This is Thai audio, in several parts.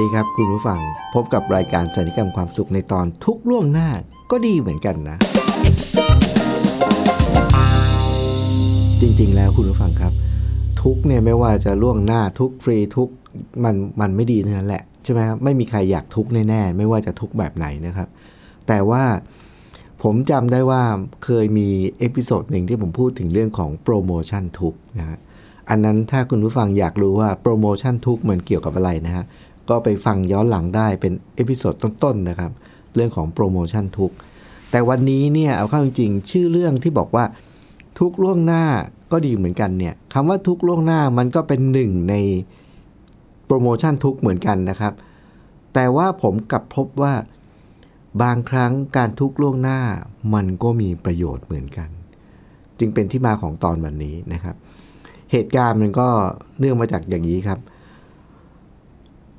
ดีครับคุณผู้ฟัง พบกับรายการศัลยกรรมความสุขในตอนทุกข์ล่วงหน้าก็ดีเหมือนกันนะ จริงๆแล้วคุณผู้ฟังครับ ทุกข์เนี่ยไม่ว่าจะล่วงหน้าทุกข์ฟรีทุกข์มันมันไม่ดีทั้งนั้นแหละใช่ไหมครับไม่มีใครอยากทุกข์แน่ๆไม่ว่าจะทุกข์แบบไหนนะครับ แต่ว่าผมจำได้ว่าเคยมี episode หนึ่งที่ผมพูดถึงเรื่องของโปรโมชั่นทุกข์นะฮะอันนั้นถ้าคุณผู้ฟังอยากรู้ว่าโปรโมชั่นทุกข์มันเกี่ยวกับอะไรนะฮะ ก็ไปฟังย้อนหลังได้เป็น episode ต้นๆนะครับ เรื่องของโปรโมชั่นทุกข์ แต่วันนี้เนี่ยเอาเข้าจริงๆ ชื่อเรื่องที่บอกว่าทุกข์ล่วงหน้าก็ดีเหมือนกันเนี่ยคำว่าทุกข์ล่วงหน้ามันก็เป็นหนึ่งในโปรโมชั่นทุกข์เหมือนกันนะครับ แต่ว่าผมกลับพบว่าบางครั้งการทุกข์ล่วงหน้ามันก็มีประโยชน์เหมือนกัน จึงเป็นที่มาของตอนวันนี้นะครับ เหตุการณ์มันก็เนื่องมาจากอย่างนี้ครับ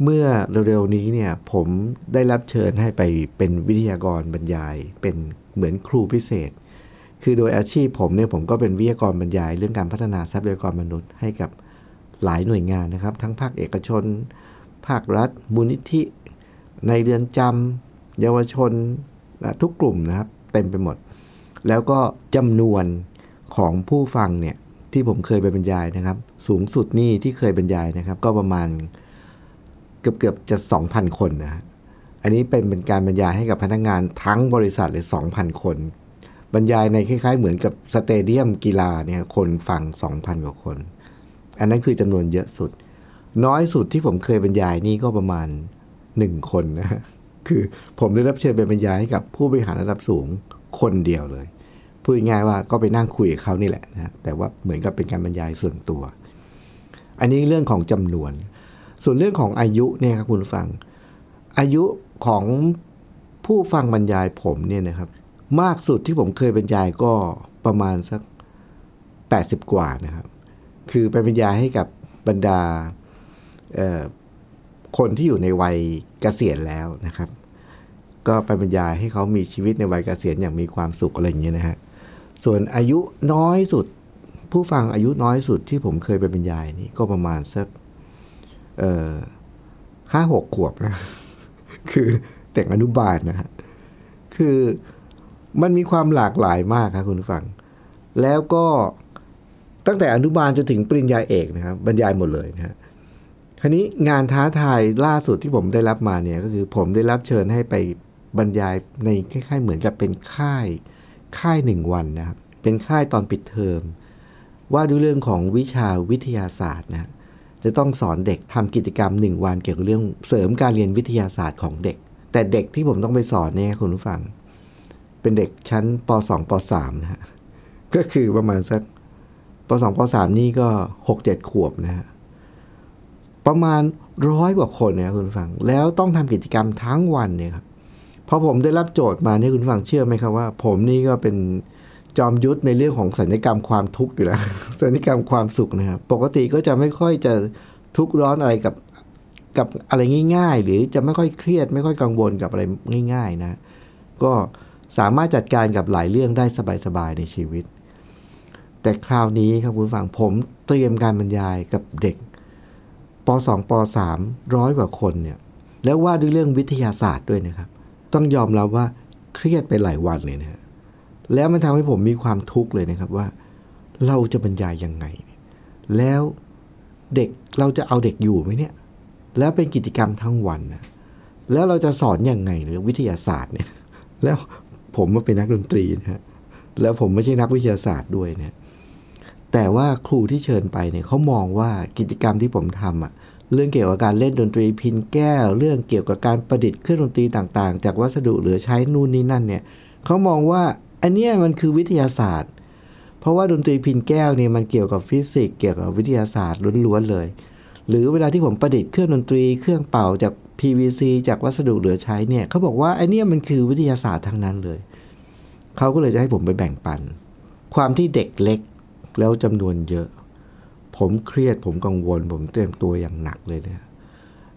เมื่อเร็วๆนี้เนี่ยผมได้รับเชิญให้ไปเป็นวิทยากรบรรยาย เป็นเหมือนครูพิเศษ คือโดยอาชีพผมเนี่ยผมก็เป็นวิทยากรบรรยาย เรื่องการพัฒนาทรัพยากรมนุษย์ให้กับหลายหน่วยงานนะครับ ทั้งภาคเอกชน ภาครัฐมูลนิธิ ในเรือนจำเยาวชนนะทุกกลุ่มนะครับ เต็มไปหมด แล้วก็จำนวนของผู้ฟังเนี่ยที่ผมเคยไปบรรยายนะครับ สูงสุดนี่ที่เคยบรรยายนะครับ ก็ประมาณ เกือบเกือบจะ 2,000 คนนะอันนี้เป็นเป็นการบรรยายให้กับพนักงานทั้งบริษัทเลย 2,000 คน บรรยายในคล้าย ๆ เหมือนกับสเตเดียมกีฬาเนี่ยคนฟัง 2,000 กว่าคน อันนั้นคือจำนวนเยอะสุด น้อยสุดที่ผมเคยบรรยายนี่ก็ประมาณ 1 คนนะฮะคือผมได้รับเชิญไปบรรยายให้กับผู้บริหารระดับสูงคนเดียวเลยพูดง่ายๆว่าก็ไปนั่งคุยกับเขานี่แหละนะแต่ว่าเหมือนกับเป็นการบรรยายส่วนตัว อันนี้เรื่องของจำนวน ส่วนเรื่องของอายุเนี่ยครับคุณฟัง อายุของผู้ฟังบรรยายผมเนี่ยนะครับ มากสุดที่ผมเคยบรรยายก็ประมาณสัก 80 กว่านะครับ คือไปบรรยายให้กับบรรดาคนที่อยู่ในวัยเกษียณแล้วนะครับ ก็ไปบรรยายให้เขามีชีวิตในวัยเกษียณอย่างมีความสุขอะไรอย่างเงี้ยนะฮะส่วนอายุน้อยสุด ผู้ฟังอายุน้อยสุดที่ผมเคยไปบรรยายนี่ก็ประมาณสัก เอ่อห้าหกขวบนะคือเด็กอนุบาลนะฮะคือมันมีความหลากหลายมากครับคุณผู้ฟัง แล้วก็ตั้งแต่อนุบาลจนถึงปริญญาเอกนะครับบรรยายหมดเลยนะฮะคราวนี้งานท้าทายล่าสุดที่ผมได้รับมาเนี่ยก็คือผมได้รับเชิญให้ไปบรรยายในคล้ายๆเหมือนกับเป็นค่ายค่ายหนึ่งวันนะครับเป็นค่ายตอนปิดเทอมว่าด้วยเรื่องของวิชาวิทยาศาสตร์นะฮะ จะต้องสอนเด็กทำกิจกรรมหนึ่งวันเกี่ยวกับเรื่องเสริมการเรียนวิทยาศาสตร์ของเด็ก แต่เด็กที่ผมต้องไปสอนเนี่ยคุณผู้ฟัง เป็นเด็กชั้นป .2 ป .3 นะฮะก็คือประมาณสักป .2 ป .3 นี่ก็ 6-7 ขวบนะฮะประมาณร้อยกว่าคนเนี่ยคุณผู้ฟัง แล้วต้องทำกิจกรรมทั้งวันเนี่ยครับพอผมได้รับโจทย์มาเนี่ยคุณผู้ฟังเชื่อไหมครับว่า ผมนี่ก็เป็น จอมยุทธในเรื่องของสัญญกรรมความทุกข์อยู่แล้ว สัญญกรรมความสุขนะครับปกติก็จะไม่ค่อยจะทุกข์ร้อนอะไรกับกับอะไรง่าย ๆ หรือจะไม่ค่อยเครียด ไม่ค่อยกังวลกับอะไรง่าย ๆ นะ ก็สามารถจัดการกับหลายเรื่องได้สบายๆในชีวิต แต่คราวนี้ครับคุณฟังผมเตรียมการบรรยายกับเด็กป .2 ป .3 ร้อยกว่าคนเนี่ยแล้วว่าด้วยเรื่องวิทยาศาสตร์ด้วยนะครับ ต้องยอมรับว่าเครียดไปหลายวันเลยนะฮะ แล้วมันทำให้ผมมีความทุกข์เลยนะครับว่า เราจะบรรยายยังไง แล้วเด็กเราจะเอาเด็กอยู่ไหมเนี่ย แล้วเป็นกิจกรรมทั้งวันนะแล้วเราจะสอนยังไงหรือวิทยาศาสตร์เนี่ย แล้วผมมาเป็นนักดนตรีนะฮะแล้วผมไม่ใช่นักวิทยาศาสตร์ด้วยเนี่ยแต่ว่าครูที่เชิญไปเนี่ยเขามองว่ากิจกรรมที่ผมทำอะเรื่องเกี่ยวกับการเล่นดนตรีพินแก้ว เรื่องเกี่ยวกับการประดิษฐ์เครื่องดนตรีต่างๆ จากวัสดุเหลือใช้นู่นนี่นั่นเนี่ยเขามองว่า อันนี้มันคือวิทยาศาสตร์ เพราะว่าดนตรีพินแก้วเนี่ยมันเกี่ยวกับฟิสิกส์เกี่ยวกับวิทยาศาสตร์ล้วนๆเลย หรือเวลาที่ผมประดิษฐ์เครื่องดนตรีเครื่องเป่าจาก PVC จากวัสดุเหลือใช้เนี่ยเขาบอกว่าไอเนี่ยมันคือวิทยาศาสตร์ทั้งนั้นเลยเขาก็เลยจะให้ผมไปแบ่งปัน ความที่เด็กเล็กแล้วจำนวนเยอะ ผมเครียดผมกังวล ผมเตรียมตัวอย่างหนักเลยเนี่ย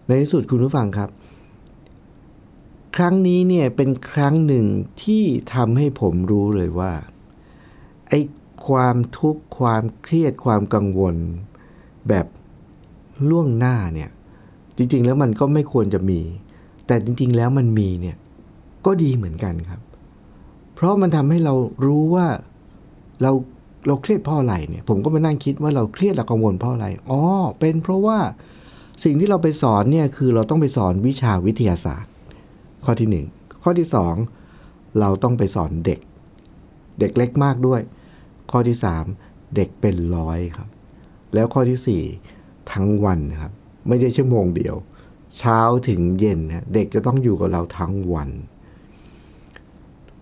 ในที่สุดคุณผู้ฟังครับ ครั้งนี้เนี่ยเป็นครั้งหนึ่งที่ทำให้ผมรู้เลยว่าไอ้ความทุกข์ความเครียดความกังวล แบบล่วงหน้าเนี่ยจริง ๆ แล้วมันก็ไม่ควรจะมี แต่จริง ๆ แล้วมันมีเนี่ยก็ดีเหมือนกันครับ เพราะมันทำให้เรารู้ว่าเราเราเครียดเพราะอะไรเนี่ย ผมก็มานั่งคิดว่าเราเครียดเรากังวลเพราะอะไรอ๋อเป็นเพราะว่าสิ่งที่เราไปสอนเนี่ยคือเราต้องไปสอนวิชาวิทยาศาสตร์ ข้อที่หนึ่งข้อที่สองเราต้องไปสอนเด็ก เด็กเล็กมากด้วย ข้อที่สามเด็กเป็นร้อยครับ แล้วข้อที่สี่ทั้งวันครับ ไม่ใช่ชั่วโมงเดียว เช้าถึงเย็นนะเด็กจะต้องอยู่กับเราทั้งวัน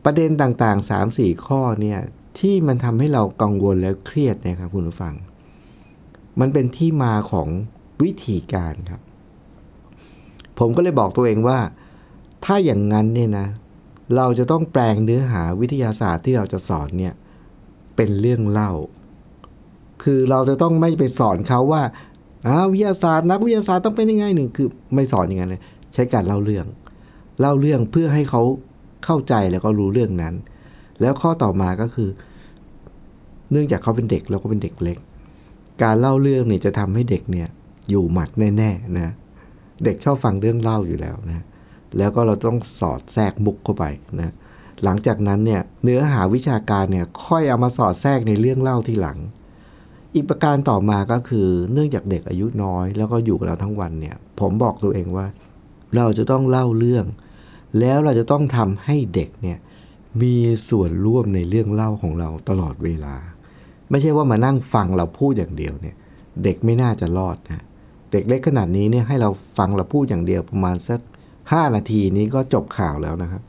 ประเด็นต่างๆ 3-4 ข้อเนี่ยที่มันทำให้เรากังวลแล้วเครียดนะครับคุณผู้ฟัง มันเป็นที่มาของวิธีการครับ ผมก็เลยบอกตัวเองว่า ถ้าอย่างนั้นเนี่ยนะ เราจะต้องแปลงเนื้อหาวิทยาศาสตร์ที่เราจะสอนเนี่ยเป็นเรื่องเล่า คือเราจะต้องไม่ไปสอนเขาว่าอ้าววิทยาศาสตร์นักวิทยาศาสตร์ต้องเป็นยังไงหนึ่งคือไม่สอนอย่างนั้นเลย ใช้การเล่าเรื่อง เล่าเรื่องเพื่อให้เขาเข้าใจแล้วก็รู้เรื่องนั้น แล้วข้อต่อมาก็คือ เนื่องจากเขาเป็นเด็กแล้วก็เป็นเด็กเล็ก การเล่าเรื่องเนี่ยจะทำให้เด็กเนี่ยอยู่หมัดแน่ๆนะเด็กชอบฟังเรื่องเล่าอยู่แล้วนะ แล้วก็เราต้องสอดแทรกมุกเข้าไปนะหลังจากนั้นเนี่ยเนื้อหาวิชาการเนี่ยค่อยเอามาสอดแทรกในเรื่องเล่าที่หลัง อีกประการต่อมาก็คือเนื่องจากเด็กอายุน้อย แล้วก็อยู่กับเราทั้งวันเนี่ยผมบอกตัวเองว่า เราจะต้องเล่าเรื่อง แล้วเราจะต้องทำให้เด็กเนี่ยมีส่วนร่วมในเรื่องเล่าของเราตลอดเวลา ไม่ใช่ว่ามานั่งฟังเราพูดอย่างเดียวเนี่ยเด็กไม่น่าจะรอดนะเด็กเล็กขนาดนี้เนี่ยให้เราฟังเราพูดอย่างเดียวประมาณสัก ห้านาทีนี้ก็จบข่าวแล้วนะครับ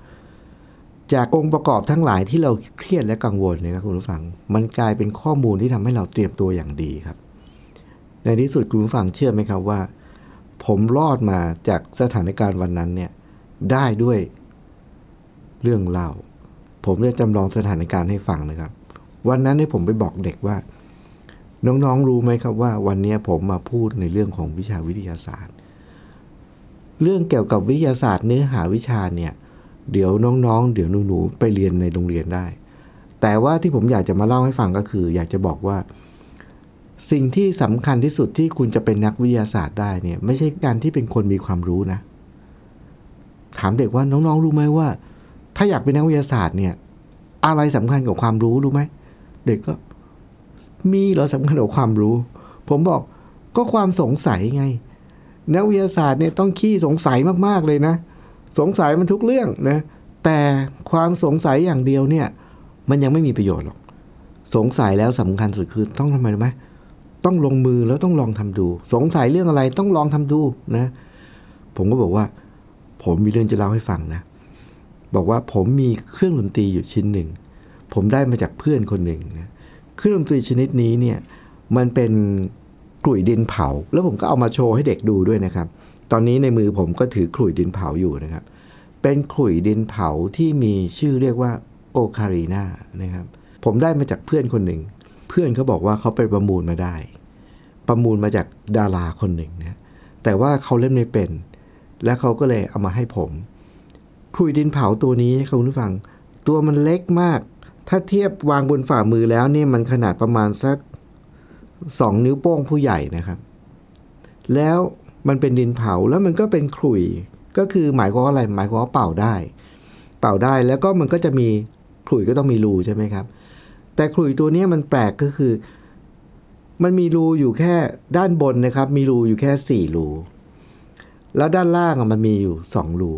จากองค์ประกอบทั้งหลายที่เราเครียดและกังวลเนี่ยครับคุณผู้ฟัง มันกลายเป็นข้อมูลที่ทำให้เราเตรียมตัวอย่างดีครับ ในที่สุดคุณผู้ฟังเชื่อไหมครับว่า ผมรอดมาจากสถานการณ์วันนั้นเนี่ยได้ด้วยเรื่องเล่า ผมจะจำลองสถานการณ์ให้ฟังนะครับ วันนั้นเนี่ยผมไปบอกเด็กว่า น้องๆรู้ไหมครับว่า วันนี้ผมมาพูดในเรื่องของวิชาวิทยาศาสตร์ เรื่องเกี่ยวกับวิทยาศาสตร์เนื้อหาวิชาเนี่ย เดี๋ยวน้องๆ เดี๋ยวหนูๆไปเรียนในโรงเรียนได้ แต่ว่าที่ผมอยากจะมาเล่าให้ฟังก็คือ อยากจะบอกว่า สิ่งที่สำคัญที่สุดที่คุณจะเป็นนักวิทยาศาสตร์ได้เนี่ยไม่ใช่การที่เป็นคนมีความรู้นะ ถามเด็กว่าน้องๆรู้ไหมว่า ถ้าอยากเป็นนักวิทยาศาสตร์เนี่ย อะไรสำคัญกับความรู้รู้ไหมเด็กก็มีเหรอสำคัญกับความรู้ ผมบอกก็ความสงสัยไง นักวิทยาศาสตร์เนี่ยต้องขี้สงสัยมากๆเลยนะ สงสัยมันทุกเรื่องนะแต่ความสงสัยอย่างเดียวเนี่ย มันยังไม่มีประโยชน์หรอก สงสัยแล้วสำคัญสุดคือต้องทำไมรู้ไหมต้องลงมือแล้วต้องลองทำดู สงสัยเรื่องอะไรต้องลองทำดูนะ ผมก็บอกว่า ผมมีเรื่องจะเล่าให้ฟังนะ บอกว่าผมมีเครื่องดนตรีอยู่ชิ้นหนึ่ง ผมได้มาจากเพื่อนคนหนึ่งนะเครื่องดนตรีชนิดนี้เนี่ย มันเป็น ลุ่ยดินเผา แล้วผมก็เอามาโชว์ให้เด็กดูด้วยนะครับ ตอนนี้ในมือผมก็ถือกลุ่ยดินเผาอยู่นะครับ เป็นขลุ่ยดินเผาที่มีชื่อเรียกว่าโอคารีนานะครับ ผมได้มาจากเพื่อนคนหนึ่ง เพื่อนเขาบอกว่าเขาไปประมูลมาได้ ประมูลมาจากดาราคนหนึ่งนะแต่ว่าเขาเล่นไม่เป็น และเขาก็เลยเอามาให้ผมขลุ่ยดินเผาตัวนี้คุณผู้ฟัง ตัวมันเล็กมาก ถ้าเทียบวางบนฝ่ามือแล้วเนี่ยมันขนาดประมาณสัก สองนิ้วโป้งผู้ใหญ่นะครับ แล้วมันเป็นดินเผาแล้วมันก็เป็นขลุ่ยก็คือหมายความว่าอะไรหมายความว่าเป่าได้ เป่าได้แล้วก็มันก็จะมีขลุ่ยก็ต้องมีรูใช่ไหมครับ แต่ขลุ่ยตัวนี้มันแปลกก็คือ มันมีรูอยู่แค่ด้านบนนะครับ มีรูอยู่แค่สี่รูแล้วด้านล่างมันมีอยู่สองรู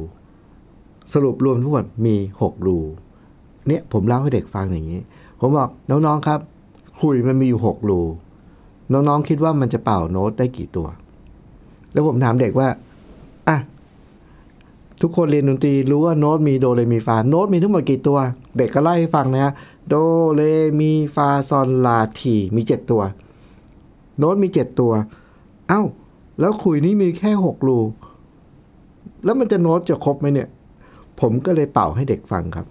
สรุปรวมทั้งหมดมีหกรูเนี่ยผมเล่าให้เด็กฟังอย่างนี้ ผมบอกน้องๆครับขลุ่ยมันมีอยู่หกรู น้องๆคิดว่ามันจะเป่าโน้ตได้กี่ตัว แล้วผมถามเด็กว่าอะทุกคนเรียนดนตรีรู้ว่าโน้ตมีโดเรมีฟาโน้ตมีทั้งหมดกี่ตัว เด็กก็ไล่ให้ฟังนะฮะโดเรมีฟาซอลลาทีมีเจ็ดตัว โน้ตมีเจ็ดตัว เอ้า แล้วขลุ่ยนี้มีแค่หกรูแล้วมันจะโน้ตจะครบไหมเนี่ย ผมก็เลยเป่าให้เด็กฟังครับ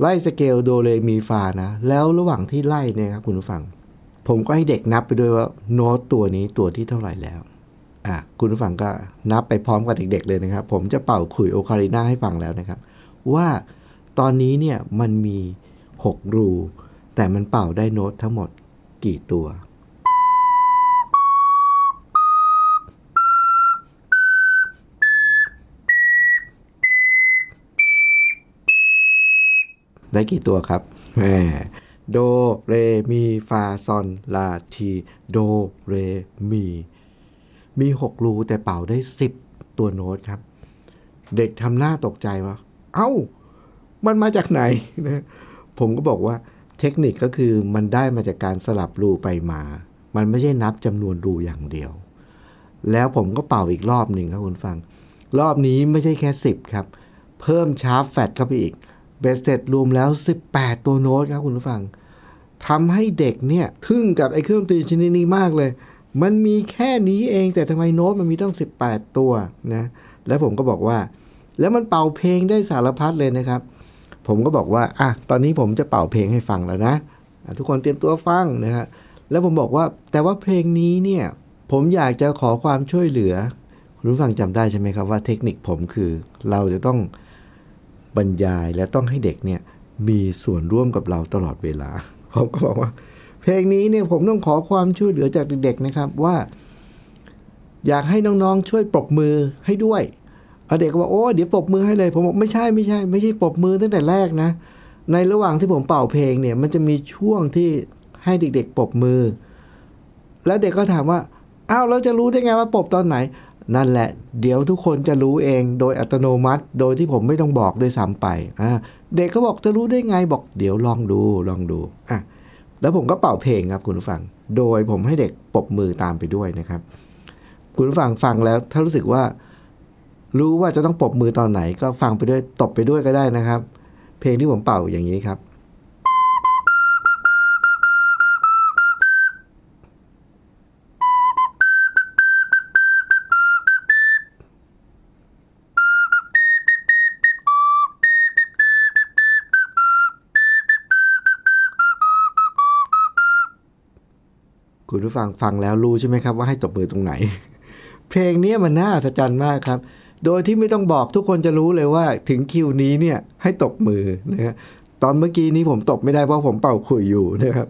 ไล่สเกลโดเรมีฟานะ แล้วระหว่างที่ไล่เนี่ยครับคุณผู้ฟัง ผมก็ให้เด็กนับไปด้วยว่าโน้ตตัวนี้ตัวที่เท่าไหร่แล้วอะคุณผู้ฟังก็นับไปพร้อมกับเด็ก ๆ เลยนะครับ ผมจะเป่าขุยโอคาริน่าให้ฟังแล้วนะครับ ว่าตอนนี้เนี่ยมันมี 6 รู แต่มันเป่าได้โน้ตทั้งหมดกี่ตัวได้กี่ตัวครับแหม โด เร มี ฟา ซอน ลา ที โด เร มี มี 6 รูแต่เป่าได้ 10 ตัวโน้ตครับ เด็กทำหน้าตกใจว่า เอ้า มันมาจากไหนนะผมก็บอกว่าเทคนิคก็คือมันได้มาจากการสลับรูไปมา มันไม่ใช่นับจำนวนรูอย่างเดียว แล้วผมก็เป่าอีกรอบหนึ่งครับคุณฟัง รอบนี้ไม่ใช่แค่ 10 ครับ เพิ่มชาร์ปแฟตเข้าไปอีก เบสเสร็จรวมแล้ว 18 ตัวโน้ตครับคุณผู้ฟังทำให้เด็กเนี่ยทึ่งกับไอ้เครื่องดนตรีชนิดนี้มากเลย มันมีแค่นี้เองแต่ทำไมโน้ตมันมีต้อง18 ตัวนะแล้วผมก็บอกว่า แล้วมันเป่าเพลงได้สารพัดเลยนะครับ ผมก็บอกว่าอะตอนนี้ผมจะเป่าเพลงให้ฟังแล้วนะอะทุกคนเตรียมตัวฟังนะฮะแล้วผมบอกว่าแต่ว่าเพลงนี้เนี่ยผมอยากจะขอความช่วยเหลือ คุณผู้ฟังจำได้ใช่ไหมครับว่าเทคนิคผมคือ เราจะต้อง บรรยายและต้องให้เด็กเนี่ยมีส่วนร่วมกับเราตลอดเวลาผมก็บอกว่า เพลงนี้เนี่ยผมต้องขอความช่วยเหลือจากเด็กๆนะครับว่า อยากให้น้องๆ ช่วยปรบมือให้ด้วยเอาเด็กก็บอกโอ้เดี๋ยวปรบมือให้เลยผมบอกไม่ใช่ไม่ใช่ ไม่ใช่ปรบมือตั้งแต่แรกนะ ในระหว่างที่ผมเป่าเพลงเนี่ย มันจะมีช่วงที่ให้เด็กๆปรบมือ แล้วเด็กก็ถามว่าอ้าวเราจะรู้ได้ไงว่าปรบตอนไหน นั่นแหละ เดี๋ยวทุกคนจะรู้เองโดยอัตโนมัติ โดยที่ผมไม่ต้องบอกด้วยซ้ำไปอ่าเด็กเขาบอกจะรู้ได้ไงบอกเดี๋ยวลองดูลองดูอะแล้วผมก็เป่าเพลงครับคุณผู้ฟัง โดยผมให้เด็กปบมือตามไปด้วยนะครับ คุณผู้ฟังฟังแล้วถ้ารู้สึกว่า รู้ว่าจะต้องปบมือตอนไหน ก็ฟังไปด้วยตบไปด้วยก็ได้นะครับ เพลงที่ผมเป่าอย่างนี้ครับ คุณผู้ฟังฟังแล้วรู้ใช่ไหมครับว่าให้ตบมือตรงไหน เพลงนี้มันน่าอัศจรรย์มากครับ โดยที่ไม่ต้องบอกทุกคนจะรู้เลยว่าถึงคิวนี้เนี่ยให้ตบมือนะฮะตอนเมื่อกี้นี้ผมตบไม่ได้เพราะผมเป่าขุยอยู่นะครับ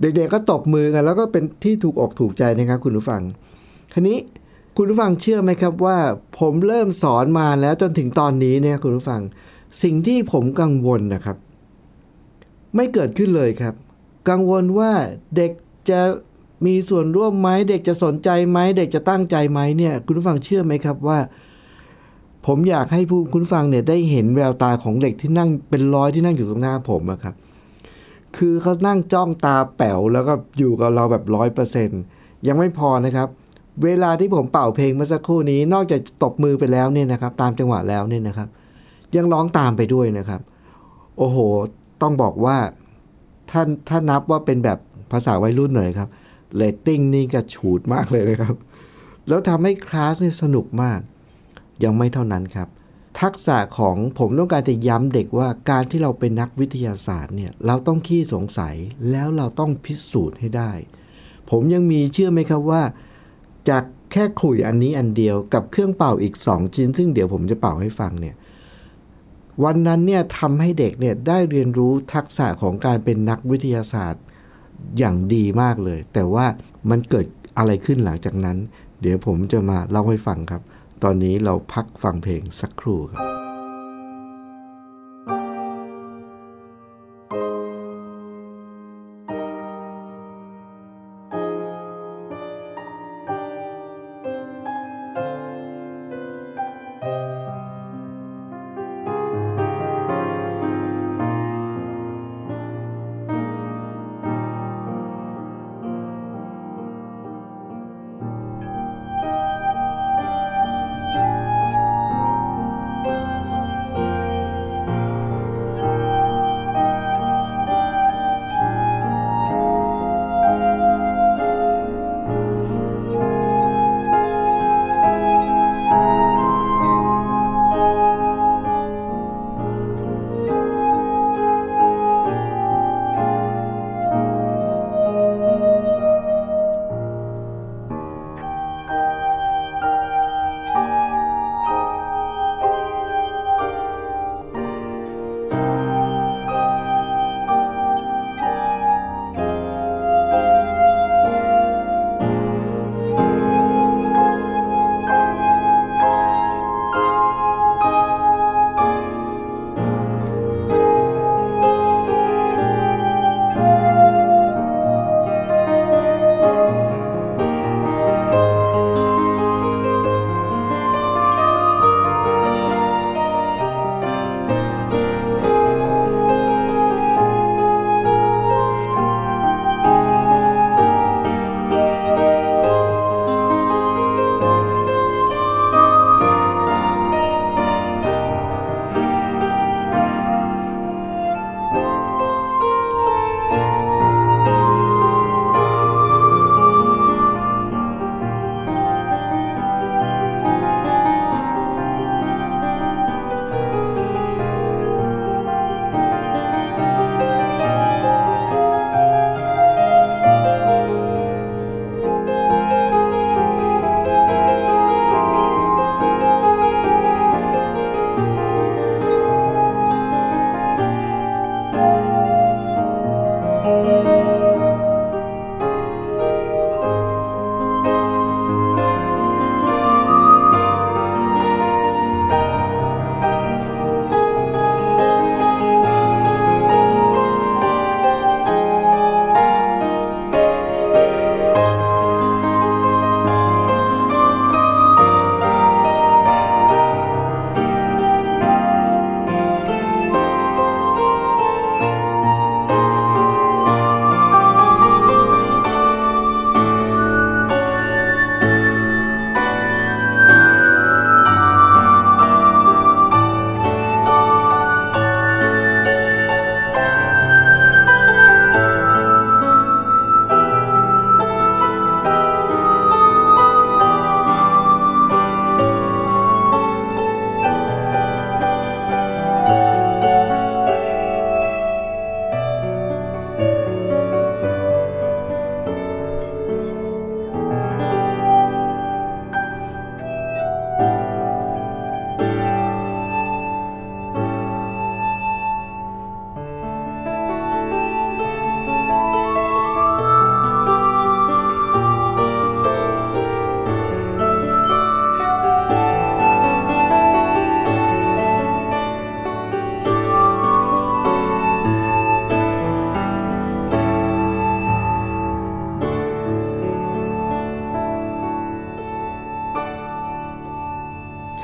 เด็กๆก็ตบมือกัน แล้วก็เป็นที่ถูกอกถูกใจนะครับ คุณผู้ฟังทีนี้คุณผู้ฟังเชื่อไหมครับว่า ผมเริ่มสอนมาแล้วจนถึงตอนนี้เนี่ยคุณผู้ฟัง สิ่งที่ผมกังวลนะครับ ไม่เกิดขึ้นเลยครับ กังวลว่าเด็กจะ มีส่วนร่วมไหมเด็กจะสนใจไหมเด็กจะตั้งใจไหมเนี่ย คุณผู้ฟังเชื่อไหมครับว่า ผมอยากให้ผู้คุณฟังเนี่ยได้เห็นแววตาของเด็กที่นั่งเป็นร้อยที่นั่งอยู่ตรงหน้าผมอะครับ คือเขานั่งจ้องตาแป๋วแล้วก็อยู่กับเราแบบร้อยเปอร์เซ็นยังไม่พอนะครับ เวลาที่ผมเป่าเพลงเมื่อสักครู่นี้ นอกจากตบมือไปแล้วเนี่ยนะครับ ตามจังหวะแล้วเนี่ยนะครับ ยังร้องตามไปด้วยนะครับ โอ้โห ต้องบอกว่าท่านถ้านับว่าเป็นแบบภาษาวัยรุ่นหน่อยครับ เรตติ้งนี่กระฉูดมากเลยนะครับ แล้วทำให้คลาสนี่สนุกมาก ยังไม่เท่านั้นครับ ทักษะของผมต้องการจะย้ำเด็กว่าการที่เราเป็นนักวิทยาศาสตร์เนี่ยเราต้องขี้สงสัยแล้วเราต้องพิสูจน์ให้ได้ ผมยังมีเชื่อไหมครับว่า จากแค่ขลุ่ยอันนี้อันเดียวกับเครื่องเป่าอีก 2 ชิ้น ซึ่งเดี๋ยวผมจะเป่าให้ฟังเนี่ยวันนั้นเนี่ยทำให้เด็กเนี่ยได้เรียนรู้ทักษะของการเป็นนักวิทยาศาสตร์ อย่างดีมากเลย แต่ว่ามันเกิดอะไรขึ้นหลังจากนั้น เดี๋ยวผมจะมาเล่าให้ฟังครับ ตอนนี้เราพักฟังเพลงสักครู่ครับ「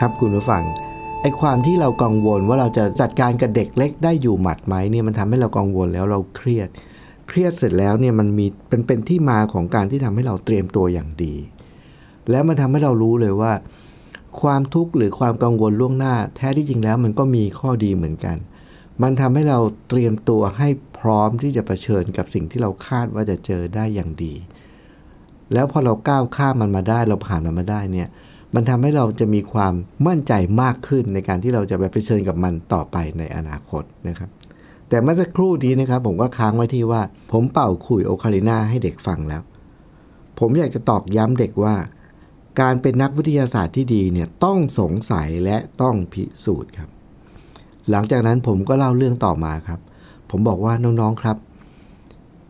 ครับคุณผู้ฟังไอ้ความที่เรากังวลว่าเราจะจัดการกับเด็กเล็กได้อยู่หมัดไหมเนี่ยมันทำให้เรากังวลแล้วเราเครียด เครียดเสร็จแล้วเนี่ยมันมีเป็นเป็นที่มาของการที่ทำให้เราเตรียมตัวอย่างดี แล้วมันทำให้เรารู้เลยว่า ความทุกข์หรือความกังวลล่วงหน้า แท้ที่จริงแล้วมันก็มีข้อดีเหมือนกัน มันทำให้เราเตรียมตัวให้พร้อมที่จะะเผชิญกับสิ่งที่เราคาดว่าจะเจอได้อย่างดี แล้วพอเราก้าวข้ามมันมาได้เราผ่านมันมาได้เนี่ย มันทำให้เราจะมีความมั่นใจมากขึ้นในการที่เราจะไปเผชิญกับมันต่อไปในอนาคตนะครับ แต่เมื่อสักครู่นี้นะครับ ผมก็ค้างไว้ที่ว่า ผมเป่าขุยโอคาลินาให้เด็กฟังแล้ว ผมอยากจะตอกย้ำเด็กว่า การเป็นนักวิทยาศาสตร์ที่ดีเนี่ยต้องสงสัยและต้องพิสูจน์ครับ หลังจากนั้นผมก็เล่าเรื่องต่อมาครับ ผมบอกว่าน้องๆครับ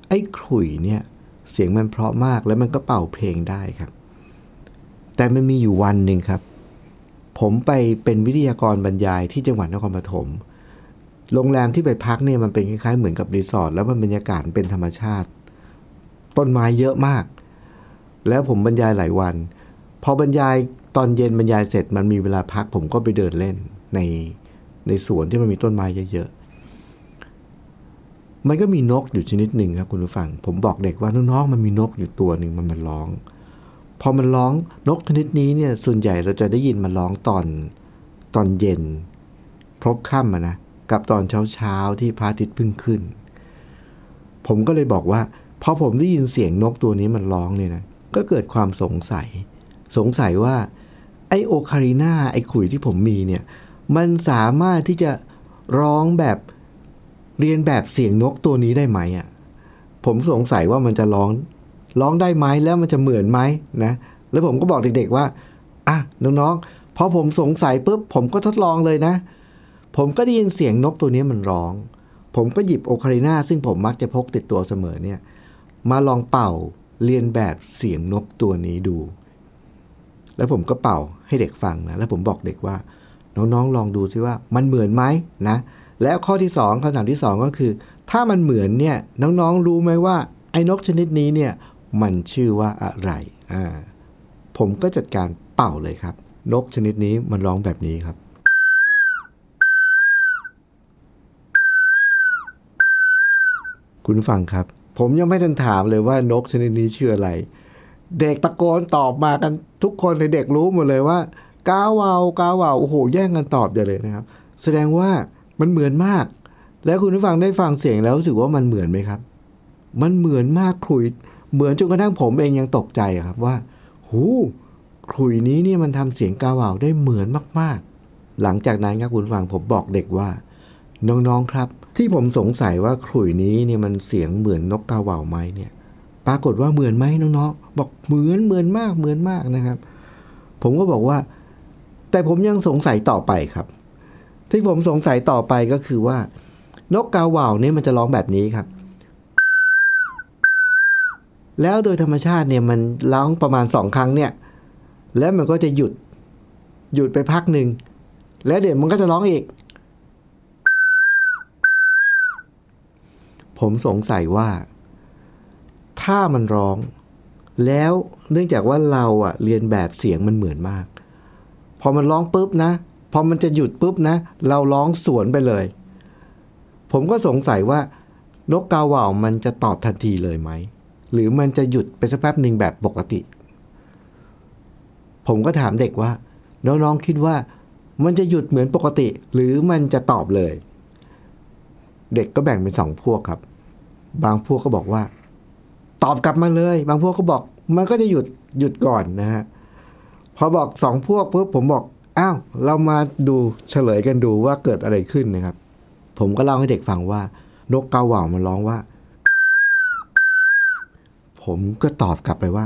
ไอ้ขลุ่ยเนี่ยเสียงมันเพราะมากแล้วมันก็เป่าเพลงได้ครับ แต่มันมีอยู่วันหนึ่งครับ ผมไปเป็นวิทยากรบรรยายที่จังหวัดนครปฐมโรงแรมที่ไปพักเนี่ยมันเป็นคล้ายๆเหมือนกับรีสอร์ทแล้วมันบรรยากาศเป็นธรรมชาติ ต้นไม้เยอะมาก แล้วผมบรรยายหลายวัน พอบรรยายตอนเย็นบรรยายเสร็จมันมีเวลาพัก ผมก็ไปเดินเล่นในในสวนที่มันมีต้นไม้เยอะๆ มันก็มีนกอยู่ชนิดหนึ่งครับคุณผู้ฟัง ผมบอกเด็กว่าน้องๆมันมีนกอยู่ตัวหนึ่งมันมันร้อง พอมันร้องนกชนิดนี้เนี่ยส่วนใหญ่เราจะได้ยินมันร้องตอนตอนเย็นพบค่ำอะนะกับตอนเช้าเช้าที่พระอาทิตย์เพิ่งขึ้น ผมก็เลยบอกว่าพอผมได้ยินเสียงนกตัวนี้มันร้องเนี่ยนะก็เกิดความสงสัย สงสัยว่า ไอ ocarina ไอขลุ่ยที่ผมมีเนี่ยมันสามารถที่จะร้องแบบเรียนแบบเสียงนกตัวนี้ได้ไหมอะผมสงสัยว่ามันจะร้อง ร้องได้ไหมแล้วมันจะเหมือนไหมนะแล้วผมก็บอกเด็กๆว่าอะน้องๆพอผมสงสัยปุ๊บผมก็ทดลองเลยนะ ผมก็ได้ยินเสียงนกตัวนี้มันร้อง ผมก็หยิบ ocarina ซึ่งผมมักจะพกติดตัวเสมอเนี่ยมาลองเป่าเรียนแบบเสียงนกตัวนี้ดู แล้วผมก็เป่าให้เด็กฟังนะ แล้วผมบอกเด็กว่า น้องๆ ลองดูซิว่ามันเหมือนไหมนะ แล้วข้อที่ 2คำถามที่ 2 ก็คือ ถ้ามันเหมือนเนี่ยน้องๆ รู้ไหมว่าไอ้นกชนิดนี้เนี่ย มันชื่อว่าอะไร อ่า ผมก็จัดการเป่าเลยครับ นกชนิดนี้มันร้องแบบนี้ครับ คุณฟังครับ ผมยังไม่ทันถามเลยว่านกชนิดนี้ชื่ออะไร เด็กตะโกนตอบมากันทุกคนในเด็กรู้หมดเลยว่า กาวาวกาวาวโอ้โห แย่งกันตอบเดียวเลยนะครับ แสดงว่ามันเหมือนมาก แล้วคุณผู้ฟังได้ฟังเสียงแล้วรู้สึกว่ามันเหมือนไหมครับ มันเหมือนมากครุย เหมือนจนกระทั่งผมเองยังตกใจครับว่า หูครุยนี้เนี่ยมันทำเสียงกาวาวได้เหมือนมาก ๆ หลังจากนั้นครับคุณฟังผมบอกเด็กว่า น้องๆครับ ที่ผมสงสัยว่าขลุยนี้เนี่ยมันเสียงเหมือนนกกาเหว่าไหมเนี่ย ปรากฏว่าเหมือนไหมน้องๆบอกเหมือนเหมือนมากเหมือนมากนะครับ ผมก็บอกว่า แต่ผมยังสงสัยต่อไปครับ ที่ผมสงสัยต่อไปก็คือว่า นกกาเหว่าเนี่ยมันจะร้องแบบนี้ครับ แล้วโดยธรรมชาติเนี่ยมันร้องประมาณสองครั้งเนี่ย แล้วมันก็จะหยุด หยุดไปพักหนึ่ง แล้วเดี๋ยวมันก็จะร้องอีก ผมสงสัยว่า ถ้ามันร้อง แล้วเนื่องจากว่าเราอะเรียนแบบเสียงมันเหมือนมาก พอมันร้องปุ๊บนะ พอมันจะหยุดปุ๊บนะ เราร้องสวนไปเลย ผมก็สงสัยว่านกกาเหว่ามันจะตอบทันทีเลยไหม หรือมันจะหยุดไปสักแป๊บหนึ่งแบบปกติ ผมก็ถามเด็กว่า น้องๆคิดว่ามันจะหยุดเหมือนปกติ หรือมันจะตอบเลย เด็กก็แบ่งเป็นสองพวกครับ บางพวกก็บอกว่า ตอบกลับมาเลย บางพวกก็บอก มันก็จะหยุดหยุดก่อนนะฮะพอบอกสองพวกปุ๊บผมบอกอ้าวเรามาดูเฉลยกันดูว่าเกิดอะไรขึ้นนะครับ ผมก็เล่าให้เด็กฟังว่านกกาเหว่ามันร้องว่า ผมก็ตอบกลับไปว่า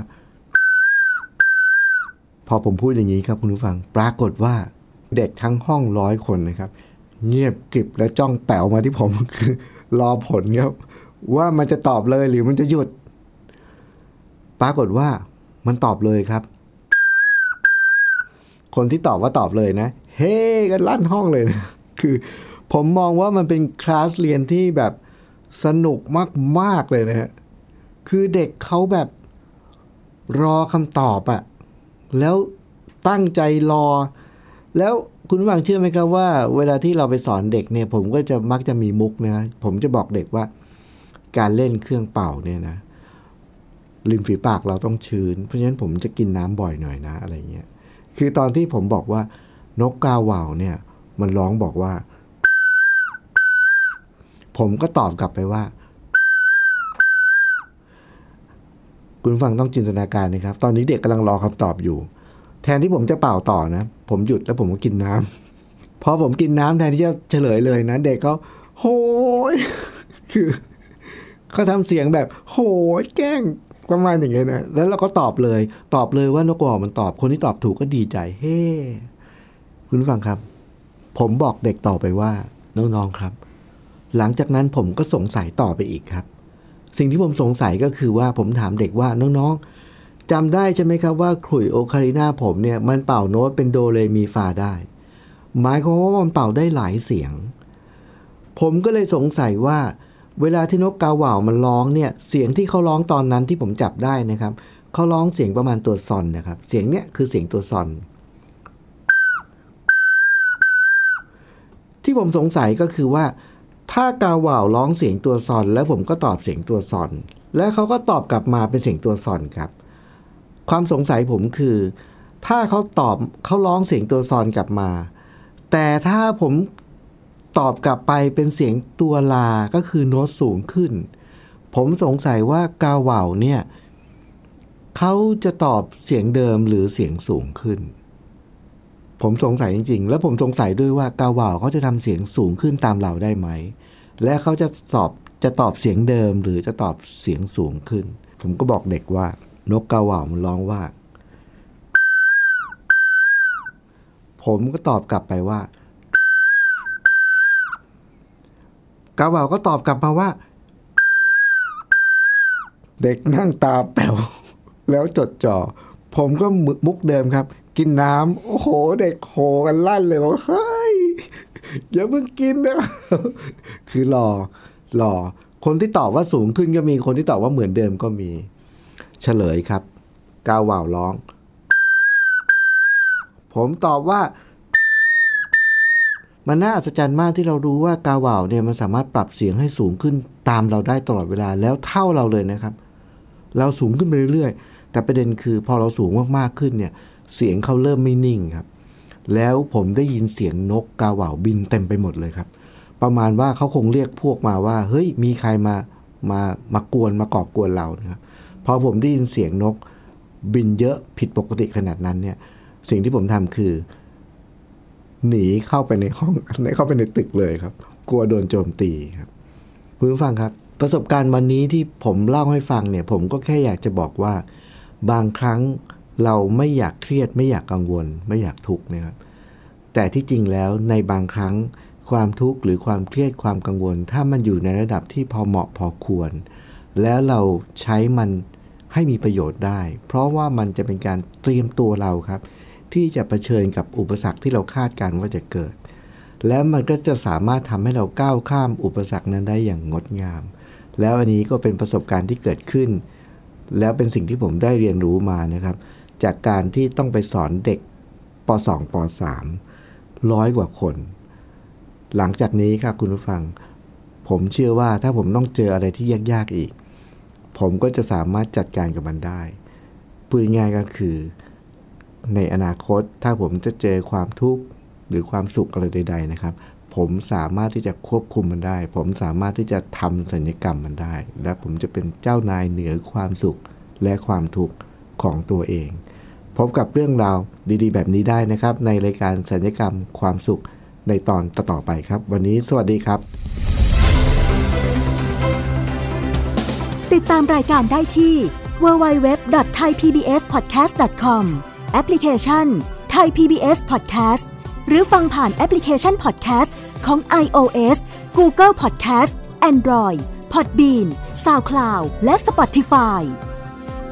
พอผมพูดอย่างนี้ครับคุณผู้ฟัง ปรากฏว่าเด็กทั้งห้องร้อยคนนะครับ เงียบกริบและจ้องแป๋วมาที่ผมคือ รอผลครับ ว่ามันจะตอบเลยหรือมันจะหยุด ปรากฏว่ามันตอบเลยครับ คนที่ตอบว่าตอบเลยนะ เฮ้กันลั่นห้องเลยนะคือ ผมมองว่ามันเป็นคลาสเรียนที่แบบสนุกมาก ๆ เลยนะฮะ คือเด็กเขาแบบรอคำตอบอะแล้วตั้งใจรอ แล้วคุณผู้ฟังเชื่อไหมครับว่า เวลาที่เราไปสอนเด็กเนี่ย ผมก็จะมักจะมีมุกนะผมจะบอกเด็กว่า การเล่นเครื่องเป่าเนี่ยนะริมฝีปากเราต้องชื้น เพราะฉะนั้นผมจะกินน้ำบ่อยหน่อยนะอะไรเงี้ยคือตอนที่ผมบอกว่านกกาว่าวเนี่ย มันร้องบอกว่า ผมก็ตอบกลับไปว่า คุณฟังต้องจินตนาการนะครับ ตอนนี้เด็กกำลังรอคำตอบอยู่ แทนที่ผมจะเป่าต่อนะ ผมหยุดแล้วผมก็กินน้ำพอผมกินน้ำแทนที่จะเฉลยเลยนะ เด็กเขาโหยคือเขาทำเสียงแบบ โหยแกล้งประมาณอย่างเงี้ยนะ แล้วเราก็ตอบเลย ตอบเลยว่านกกระอมันตอบ คนที่ตอบถูกก็ดีใจ เฮ้ คุณฟังครับ ผมบอกเด็กต่อไปว่า น้องๆครับ หลังจากนั้นผมก็สงสัยต่อไปอีกครับ สิ่งที่ผมสงสัยก็คือว่าผมถามเด็กว่าน้องๆจำได้ใช่ไหมครับว่าขลุ่ยโอคารินาผมเนี่ยมันเป่าโน้ตเป็นโดเรมีฟาได้ หมายความว่ามันเป่าได้หลายเสียง ผมก็เลยสงสัยว่า เวลาที่นกกาว่าวมันร้องเนี่ยเสียงที่เขาร้องตอนนั้นที่ผมจับได้นะครับเขาร้องเสียงประมาณตัวซอนนะครับ เสียงเนี้ยคือเสียงตัวซอน ที่ผมสงสัยก็คือว่า ถ้ากาว่าวร้องเสียงตัวซอน แล้วผมก็ตอบเสียงตัวซอน แล้วเขาก็ตอบกลับมาเป็นเสียงตัวซอนครับ ความสงสัยผมคือ ถ้าเขาตอบเขาร้องเสียงตัวซอนกลับมา แต่ถ้าผมตอบกลับไปเป็นเสียงตัวลาก็คือโน้ตสูงขึ้น ผมสงสัยว่ากาว่าวเนี่ยเขาจะตอบเสียงเดิมหรือเสียงสูงขึ้น ผมสงสัยจริง ๆ แล้วผมสงสัยด้วยว่ากาวาวเขาจะทำเสียงสูงขึ้นตามเราได้ไหม และเขาจะสอบจะตอบเสียงเดิมหรือจะตอบเสียงสูงขึ้น ผมก็บอกเด็กว่านกกาวาวมันร้องว่า ผมก็ตอบกลับไปว่ากาวาวก็ตอบกลับมาว่า เด็กนั่งตาแป๋วแล้วจดจ่อผมก็มุกเดิมครับ กินน้ำโอ้โห เด็กโหกันลั่นเลยบอกเฮ้ยอย่าเพิ่งกินนะคือรอรอคนที่ตอบว่าสูงขึ้นก็มีคนที่ตอบว่าเหมือนเดิมก็มี เฉลยครับกาวว่าวร้อง ผมตอบว่า มันน่าอัศจรรย์มากที่เรารู้ว่ากาว่าวเนี่ยมันสามารถปรับเสียงให้สูงขึ้นตามเราได้ตลอดเวลาแล้วเท่าเราเลยนะครับ เราสูงขึ้นไปเรื่อยๆแต่ประเด็นคือพอเราสูงมากๆขึ้นเนี่ย เสียงเขาเริ่มไม่นิ่งครับ แล้วผมได้ยินเสียงนกกาว่าวบินเต็มไปหมดเลยครับ ประมาณว่าเขาคงเรียกพวกมาว่า เฮ้ย มีใครมามามากวนมาก่อกวนเรานะครับพอผมได้ยินเสียงนกบินเยอะผิดปกติขนาดนั้นเนี่ย สิ่งที่ผมทำคือ หนีเข้าไปในห้องเข้าไปในตึกเลยครับ กลัวโดนโจมตีครับคุณผู้ฟังครับ ประสบการณ์วันนี้ที่ผมเล่าให้ฟังเนี่ย ผมก็แค่อยากจะบอกว่า บางครั้ง เราไม่อยากเครียดไม่อยากกังวล ไม่อยากทุกข์นะครับแต่ที่จริงแล้วในบางครั้งความทุกข์หรือความเครียดความกังวล ถ้ามันอยู่ในระดับที่พอเหมาะพอควร แล้วเราใช้มันให้มีประโยชน์ได้ เพราะว่ามันจะเป็นการเตรียมตัวเราครับ ที่จะะเผชิญกับอุปสรรคที่เราคาดการว่าจะเกิด แล้วมันก็จะสามารถทำให้เราก้าวข้ามอุปสรรคนั้นได้อย่างงดงาม แล้วอันนี้ก็เป็นประสบการณ์ที่เกิดขึ้น แล้วเป็นสิ่งที่ผมได้เรียนรู้มานะครับ จากการที่ต้องไปสอนเด็กป .2 ป .3 ร้อยกว่าคน หลังจากนี้ครับคุณผู้ฟัง ผมเชื่อว่าถ้าผมต้องเจออะไรที่ยาก ๆ อีก ผมก็จะสามารถจัดการกับมันได้พูดง่ายก็คือ ในอนาคตถ้าผมจะเจอความทุกข์หรือความสุขอะไรใด ๆ นะครับ ผมสามารถที่จะควบคุมมันได้ ผมสามารถที่จะทำสัญญกรรมมันได้ และผมจะเป็นเจ้านายเหนือความสุขและความทุกข์ ของตัวเอง พบกับเรื่องราวดีๆ แบบนี้ได้นะครับ ในรายการสัญญกรรมความสุขในตอนต่อๆไปครับ วันนี้สวัสดีครับ ติดตามรายการได้ที่ www.thaipbspodcast.com แอปพลิเคชัน Thai PBS Podcast หรือฟังผ่านแอปพลิเคชัน Podcast ของ iOS Google Podcast Android Podbean SoundCloud และ Spotify